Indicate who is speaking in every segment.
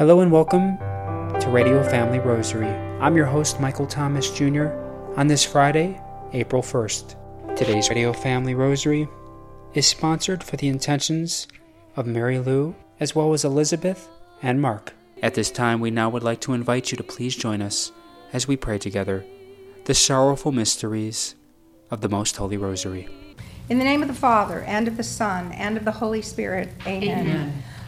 Speaker 1: Hello and welcome to Radio Family Rosary. I'm your host, Michael Thomas Jr., on this Friday, April 1st. Today's Radio Family Rosary is sponsored for the intentions of Mary Lou, as well as Elizabeth and Mark. At this time, we now would like to invite you to please join us as we pray together the sorrowful mysteries of the Most Holy Rosary.
Speaker 2: In the name of the Father, and of the Son, and of the Holy Spirit, amen.
Speaker 3: Amen.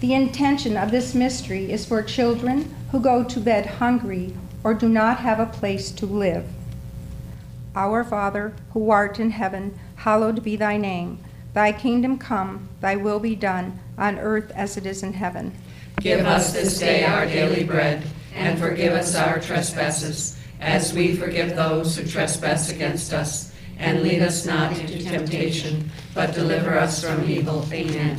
Speaker 2: The intention of this mystery is for children who go to bed hungry or do not have a place to live. Our Father, who art in heaven, hallowed be thy name. Thy kingdom come, thy will be done, on earth as it is in heaven.
Speaker 3: Give us this day our daily bread, and forgive us our trespasses, as we forgive those who trespass against us. And lead us not into temptation, but deliver us from evil. Amen.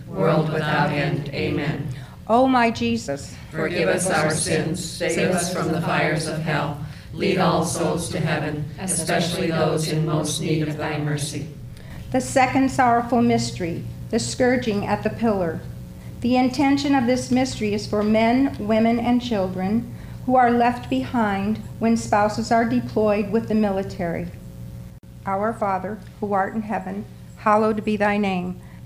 Speaker 3: world without end. Amen.
Speaker 2: O my Jesus,
Speaker 3: Forgive us our sins, save us from the fires of hell, lead all souls to heaven, especially those in most need of thy mercy.
Speaker 2: the second sorrowful mystery, the scourging at the pillar. The intention of this mystery is for men, women, and children who are left behind when spouses are deployed with the military. Our Father, who art in heaven, hallowed be thy name.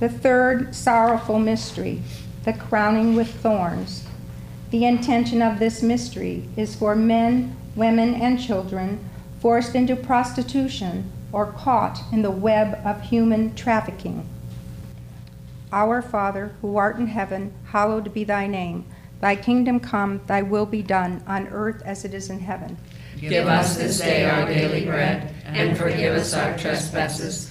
Speaker 2: The third sorrowful mystery, the crowning with thorns. The intention of this mystery is for men, women, and children forced into prostitution or caught in the web of human trafficking. Our Father, who art in heaven, hallowed be thy name. Thy kingdom come, thy will be done, on earth as it is in heaven.
Speaker 3: Give us this day our daily bread, and forgive us our trespasses,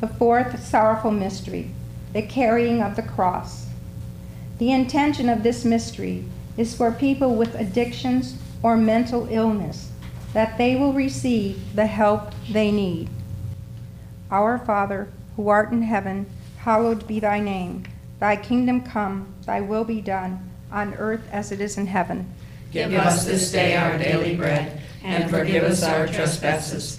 Speaker 2: The fourth sorrowful mystery, the carrying of the cross. The intention of this mystery is for people with addictions or mental illness that they will receive the help they need. Our Father, who art in heaven, hallowed be thy name. Thy kingdom come, thy will be done, on earth as it is in heaven.
Speaker 3: Give us this day our daily bread, and forgive us our trespasses,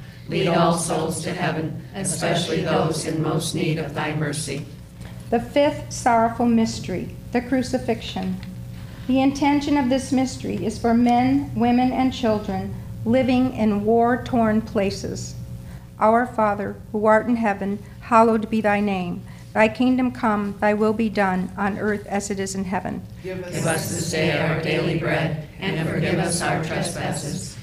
Speaker 3: lead all souls to heaven, especially those in most need of thy mercy.
Speaker 2: The fifth sorrowful mystery, the crucifixion. The intention of this mystery is for men, women, and children living in war torn places. Our Father, who art in heaven, hallowed be thy name. Thy kingdom come, thy will be done, on earth as it is in heaven.
Speaker 3: Give us this day our daily bread, and forgive us our trespasses,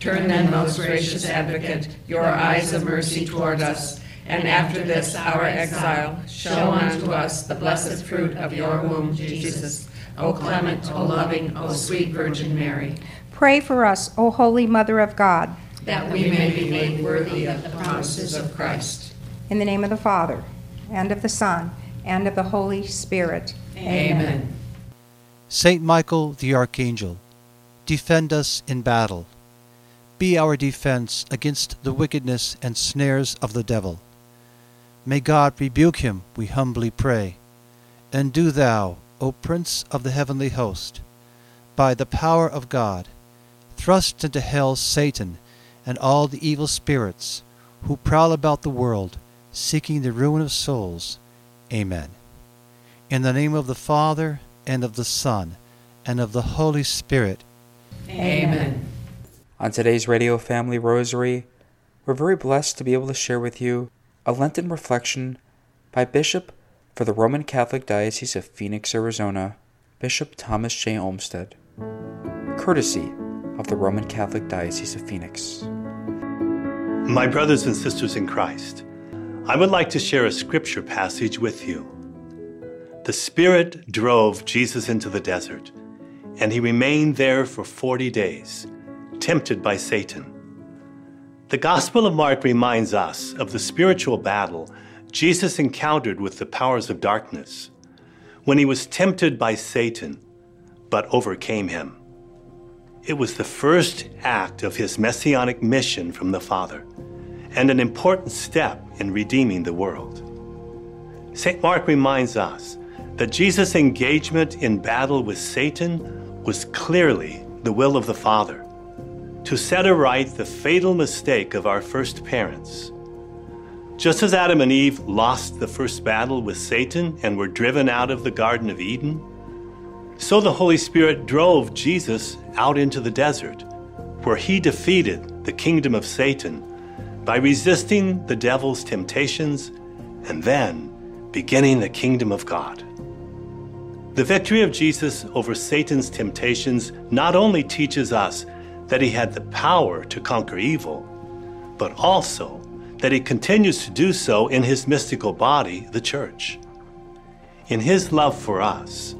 Speaker 3: Turn then, most gracious advocate, your eyes of mercy toward us, and after this our exile, show unto us the blessed fruit of your womb, Jesus. O clement, O loving, O sweet Virgin Mary,
Speaker 2: Pray for us, O Holy Mother of God.
Speaker 3: that we may be made worthy of the promises of Christ.
Speaker 2: In the name of the Father, and of the Son, and of the Holy Spirit.
Speaker 3: Amen.
Speaker 4: Saint Michael the Archangel, defend us in battle. Be our defense against the wickedness and snares of the devil. May God rebuke him, we humbly pray. And do thou, O Prince of the heavenly host, by the power of God, thrust into hell Satan and all the evil spirits who prowl about the world, seeking the ruin of souls. Amen. In the name of the Father, and of the Son, and of the Holy Spirit.
Speaker 3: Amen.
Speaker 1: On today's Radio Family Rosary, we're very blessed to be able to share with you a Lenten reflection by Bishop for the Roman Catholic Diocese of Phoenix, Arizona, Bishop Thomas J. Olmsted, courtesy of the Roman Catholic Diocese of Phoenix.
Speaker 5: My brothers and sisters in Christ, I would like to share a scripture passage with you. The Spirit drove Jesus into the desert, and he remained there for 40 days, tempted by Satan. The Gospel of Mark reminds us of the spiritual battle Jesus encountered with the powers of darkness when he was tempted by Satan, but overcame him. It was the first act of his messianic mission from the Father and an important step in redeeming the world. St. Mark reminds us that Jesus' engagement in battle with Satan was clearly the will of the Father to set aright the fatal mistake of our first parents. Just as Adam and Eve lost the first battle with Satan and were driven out of the Garden of Eden, so the Holy Spirit drove Jesus out into the desert, where he defeated the kingdom of Satan by resisting the devil's temptations and then beginning the kingdom of God. The victory of Jesus over Satan's temptations not only teaches us that he had the power to conquer evil, but also that he continues to do so in his mystical body, the church. In his love for us,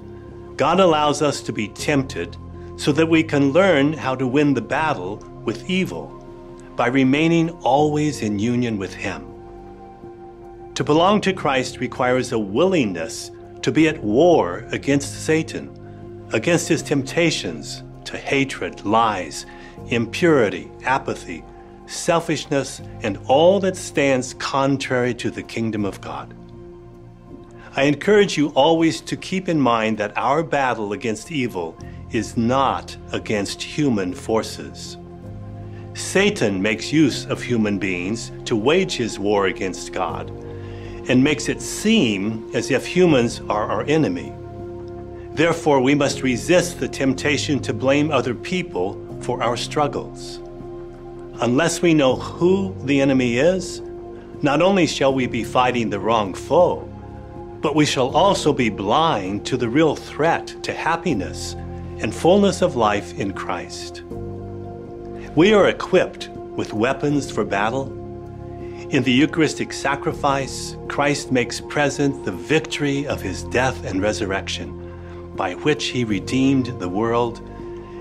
Speaker 5: God allows us to be tempted so that we can learn how to win the battle with evil by remaining always in union with him. To belong to Christ requires a willingness to be at war against Satan, against his temptations to hatred, lies, impurity, apathy, selfishness, and all that stands contrary to the kingdom of God. I encourage you always to keep in mind that our battle against evil is not against human forces. Satan makes use of human beings to wage his war against God and makes it seem as if humans are our enemy. Therefore, we must resist the temptation to blame other people for our struggles. Unless we know who the enemy is, not only shall we be fighting the wrong foe, but we shall also be blind to the real threat to happiness and fullness of life in Christ. We are equipped with weapons for battle in the Eucharistic sacrifice, Christ makes present the victory of his death and resurrection, by which he redeemed the world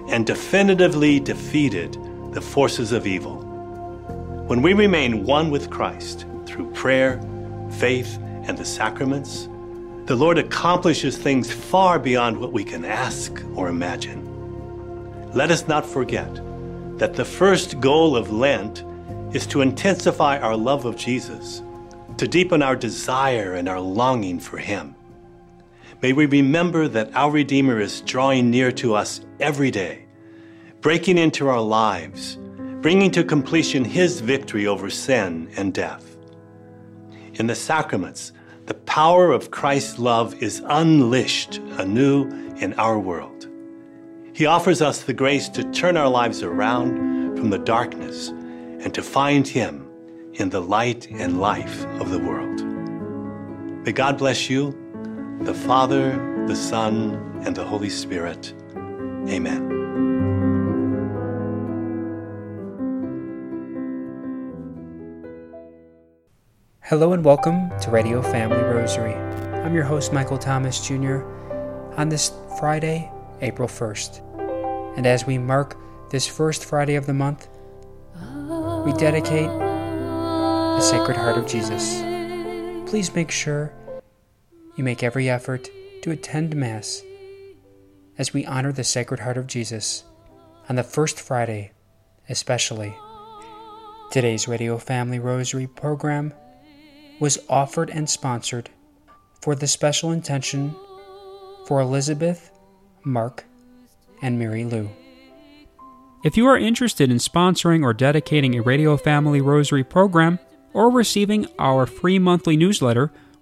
Speaker 5: and definitively defeated the forces of evil. When we remain one with Christ through prayer, faith, and the sacraments, the Lord accomplishes things far beyond what we can ask or imagine. Let us not forget that the first goal of Lent is to intensify our love of Jesus, to deepen our desire and our longing for Him. May we remember that our Redeemer is drawing near to us every day, breaking into our lives, bringing to completion His victory over sin and death. In the sacraments, the power of Christ's love is unleashed anew in our world. He offers us the grace to turn our lives around from the darkness and to find Him in the light and life of the world. May God bless you, the Father, the Son, and the Holy Spirit. Amen.
Speaker 1: Hello and welcome to Radio Family Rosary. I'm your host, Michael Thomas Jr., on this Friday, April 1st. And as we mark this first Friday of the month, we dedicate the Sacred Heart of Jesus. Please make sure you make every effort to attend Mass as we honor the Sacred Heart of Jesus on the first Friday, especially. Today's Radio Family Rosary program was offered and sponsored for the special intention for Elizabeth, Mark, and Mary Lou. If you are interested in sponsoring or dedicating a Radio Family Rosary program, or receiving our free monthly newsletter,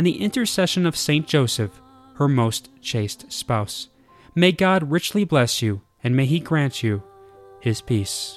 Speaker 1: and the intercession of Saint Joseph, her most chaste spouse, May God richly bless you, and may He grant you His peace.